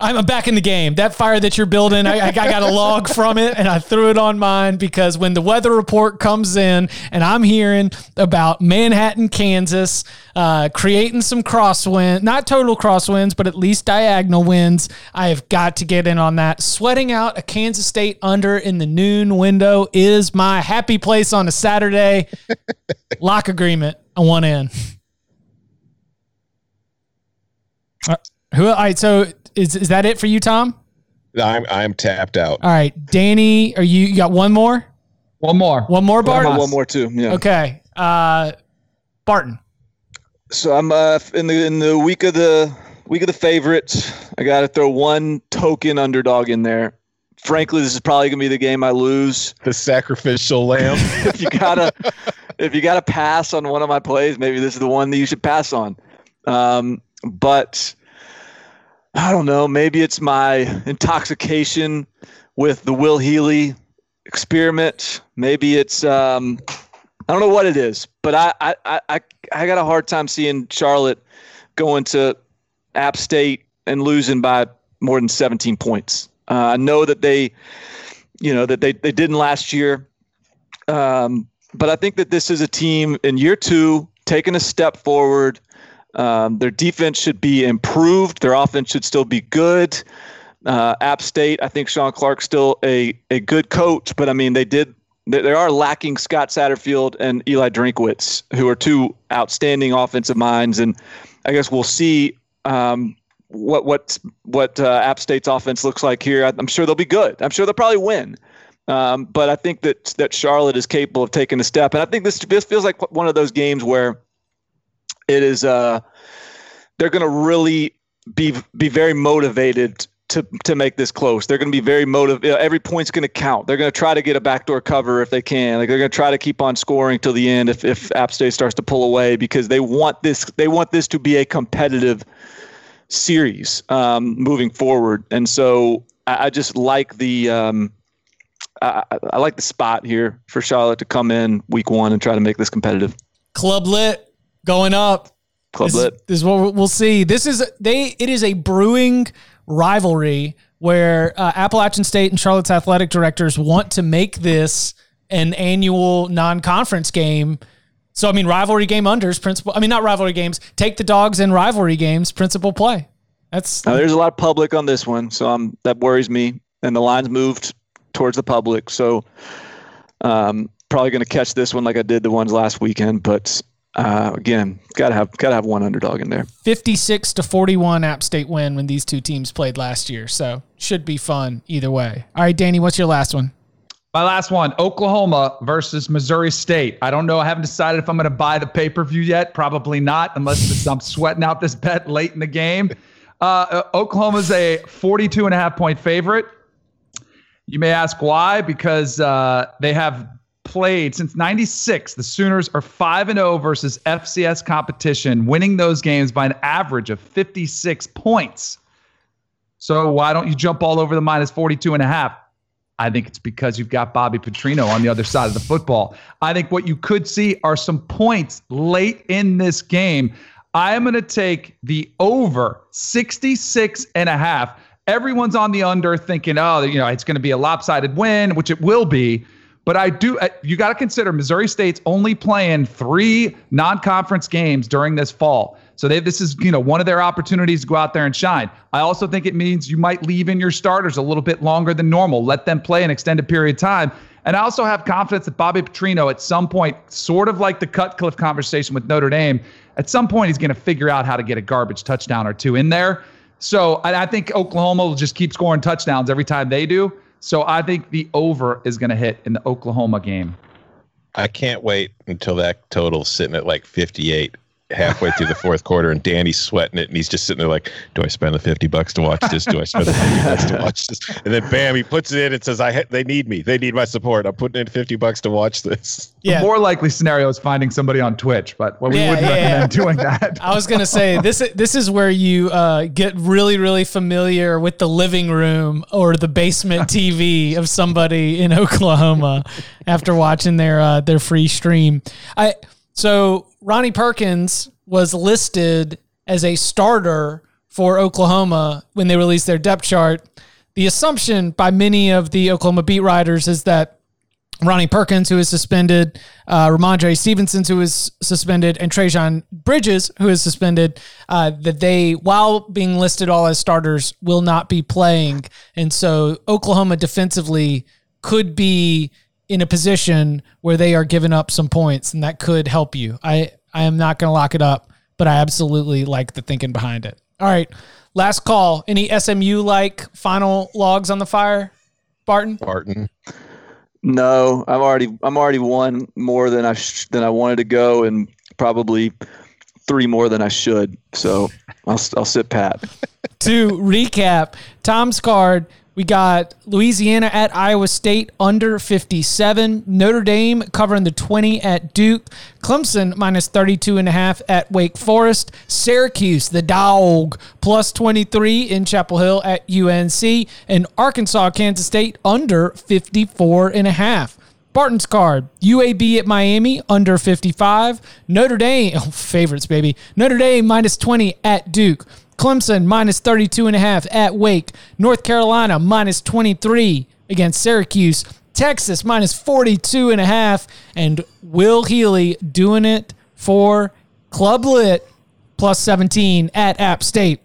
I'm back in the game. That fire that you're building, I, I, got a log from it and I threw it on mine because when the weather report comes in and I'm hearing about Manhattan, Kansas, uh, creating some crosswind, not total crosswinds, but at least diagonal winds, I have got to get in on that. Sweating out a Kansas State under in the noon window is my happy place on a Saturday. Lock agreement. I want in. Uh, who? All right. So is is that it for you, Tom? I'm I'm tapped out. All right, Danny, are you, you got one more? One more. One more, Barton. One more too. Yeah. Okay, uh, Barton. So I'm uh, in the in the week of the week of the favorites. I got to throw one token underdog in there. Frankly, this is probably gonna be the game I lose. The sacrificial lamb. if you gotta if you gotta pass on one of my plays, maybe this is the one that you should pass on. Um, but I don't know. Maybe it's my intoxication with the Will Healy experiment. Maybe it's um, I don't know what it is, but I I I I got a hard time seeing Charlotte going to App State and losing by more than 17 points. Uh, I know that they, you know, that they they didn't last year, um, but I think that this is a team in year two taking a step forward um, their defense should be improved. Their offense should still be good. Uh, App State, I think Shawn Clark's still a, a good coach, but I mean, they did they, are lacking Scott Satterfield and Eli Drinkwitz, who are two outstanding offensive minds, and I guess we'll see um, what what what uh, App State's offense looks like here. I'm sure they'll be good. I'm sure they'll probably win. Um, but I think that that Charlotte is capable of taking a step, and I think this this feels like one of those games where it is uh, they're going to really be be very motivated to to make this close. They're going to be very motivated. Every point's going to count. They're going to try to get a backdoor cover if they can. Like they're going to try to keep on scoring till the end if if App State starts to pull away because they want this they want this to be a competitive series um, moving forward. And so I, I just like the um, I, I like the spot here for Charlotte to come in week one and try to make this competitive. Club lit going up. Club this. This is what we'll see. This is they. It is a brewing rivalry where uh, Appalachian State and Charlotte's athletic directors want to make this an annual non-conference game. So I mean, rivalry game unders principal. I mean, not rivalry games. Take the dogs in rivalry games. Principal play. That's now, there's a lot of public on this one, so I'm that worries me. And the lines moved towards the public, so um, probably going to catch this one like I did the ones last weekend. But uh, again, gotta have gotta have one underdog in there. Fifty six to forty one App State win when these two teams played last year, so should be fun either way. All right, Danny, what's your last one? My last one: Oklahoma versus Missouri State. I don't know. I haven't decided if I'm going to buy the pay per view yet. Probably not, unless I'm sweating out this bet late in the game. Uh, uh Oklahoma's a 42 and a half point favorite. You may ask why? Because uh, they have played since 96, the Sooners are 5 and 0 versus FCS competition, winning those games by an average of 56 points. So why don't you jump all over the minus 42 and a half? I think it's because you've got Bobby Petrino on the other side of the football. I think what you could see are some points late in this game. I am going to take the over 66 and a half. Everyone's on the under thinking, oh, you know, it's going to be a lopsided win, which it will be. But I do, uh, you got to consider Missouri State's only playing three non conference games during this fall. So they, this is, you know, one of their opportunities to go out there and shine. I also think it means you might leave in your starters a little bit longer than normal. Let them play an extended period of time. And I also have confidence that Bobby Petrino, at some point, sort of like the Cutcliffe conversation with Notre Dame, at some point he's going to figure out how to get a garbage touchdown or two in there. So I think Oklahoma will just keep scoring touchdowns every time they do. So I think the over is going to hit in the Oklahoma game. I can't wait until that total's sitting at like 58 halfway through the fourth quarter and Danny's sweating it and he's just sitting there like, do I spend the 50 bucks to watch this? Do I spend the 50 bucks to watch this? And then bam, he puts it in and says, I ha- they need me. They need my support. I'm putting in 50 bucks to watch this. Yeah. The more likely scenario is finding somebody on Twitch, but well, we Yeah, wouldn't yeah, recommend doing that. I was gonna say this. This is where you uh, get really, really familiar with the living room or the basement TV of somebody in Oklahoma after watching their uh, their free stream. I so Ronnie Perkins was listed as a starter for Oklahoma when they released their depth chart. The assumption by many of the Oklahoma beat writers is that Ronnie Perkins, who is suspended, uh, Rhamondre Stevenson, who is suspended, and Trejan Bridges, who is suspended, uh, that they, while being listed all as starters, will not be playing. And so Oklahoma defensively could be in a position where they are giving up some points, and that could help you. I, I am not going to lock it up, but I absolutely like the thinking behind it. All right. Last call. Any SMU like final logs on the fire, Barton? Barton. No, I'm already I'm already one more than I sh- than I wanted to go, and probably three more than I should. So I'll I'll sit pat. To recap Tom's card, we got Louisiana at Iowa State under 57, Notre Dame covering the 20 at Duke, Clemson minus 32 and a half at Wake Forest, Syracuse, the dog, plus 23 in Chapel Hill at UNC, and Arkansas, Kansas State under 54 and a half. Barton's card, UAB at Miami under 55, Notre Dame, oh, favorites, baby. Notre Dame minus 20 at Duke. Clemson minus 32 and a half at Wake. North Carolina minus 23 against Syracuse. Texas minus 42 and a half. And Will Healy doing it for Club Lit plus 17 at App State.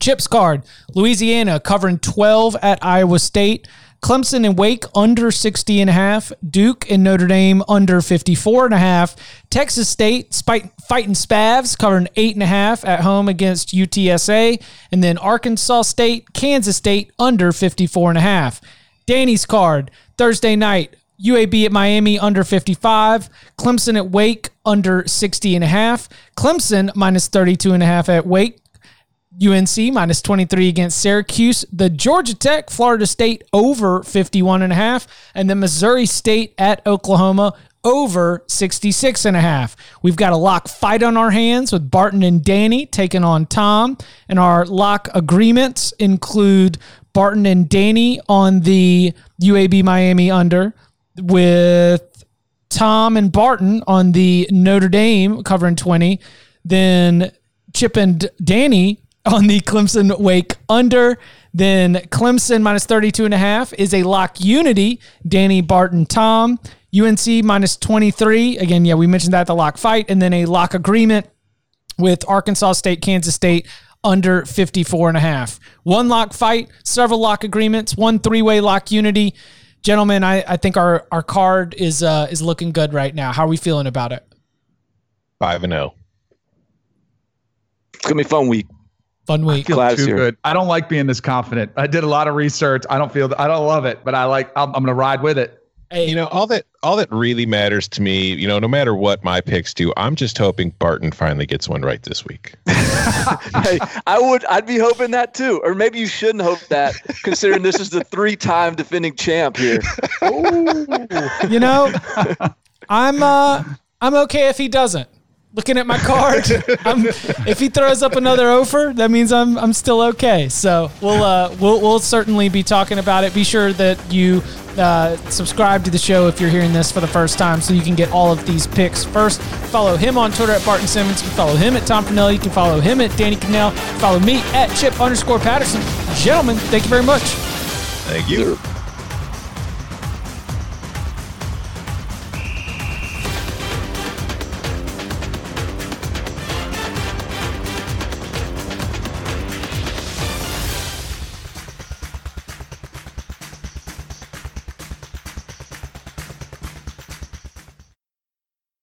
Chips card, Louisiana covering 12 at Iowa State. Clemson and Wake under 60 and a half. Duke and Notre Dame under 54 and a half. Texas State fighting Spavs covering eight and a half at home against UTSA. And then Arkansas State, Kansas State under 54 and a half. Danny's card, Thursday night, UAB at Miami under 55, Clemson at Wake under 60 and a half, Clemson minus 32 and a half at Wake, UNC minus 23 against Syracuse, the Georgia Tech, Florida State over 51 and a half, and the Missouri State at Oklahoma over 66 and a half. We've got a lock fight on our hands with Barton and Danny taking on Tom, and our lock agreements include Barton and Danny on the UAB Miami under with Tom and Barton on the Notre Dame covering 20, then Chip and Danny on the Clemson Wake under. Then Clemson minus 32 and a half is a lock unity. Danny Barton Tom. UNC minus 23. Again, yeah, we mentioned that the lock fight. And then a lock agreement with Arkansas State, Kansas State under 54 and a half. One lock fight, several lock agreements, one three-way lock unity. Gentlemen, I, I think our, our card is uh, is looking good right now. How are we feeling about it? Five and oh. zero. It's gonna be a fun week. Fun week. feel Glad too here. good. I don't like being this confident. I did a lot of research. I don't feel I don't love it, but I like I'm, I'm going to ride with it. Hey, You know all that all that really matters to me, you know, no matter what my picks do, I'm just hoping Barton finally gets one right this week. hey, I would, I'd be hoping that too, or maybe you shouldn't hope that, considering this is the three-time defending champ here. You know, I'm uh, I'm okay if he doesn't. Looking at my card, I'm, if he throws up another offer, that means I'm I'm still okay. So we'll uh, we'll we'll certainly be talking about it. Be sure that you uh, subscribe to the show if you're hearing this for the first time, so you can get all of these picks first. Follow him on Twitter at Barton Simmons. You can follow him at Tom Fornelli. You can follow him at Danny Kanell. Follow me at Chip underscore Patterson. Gentlemen, thank you very much. Thank you. Sir.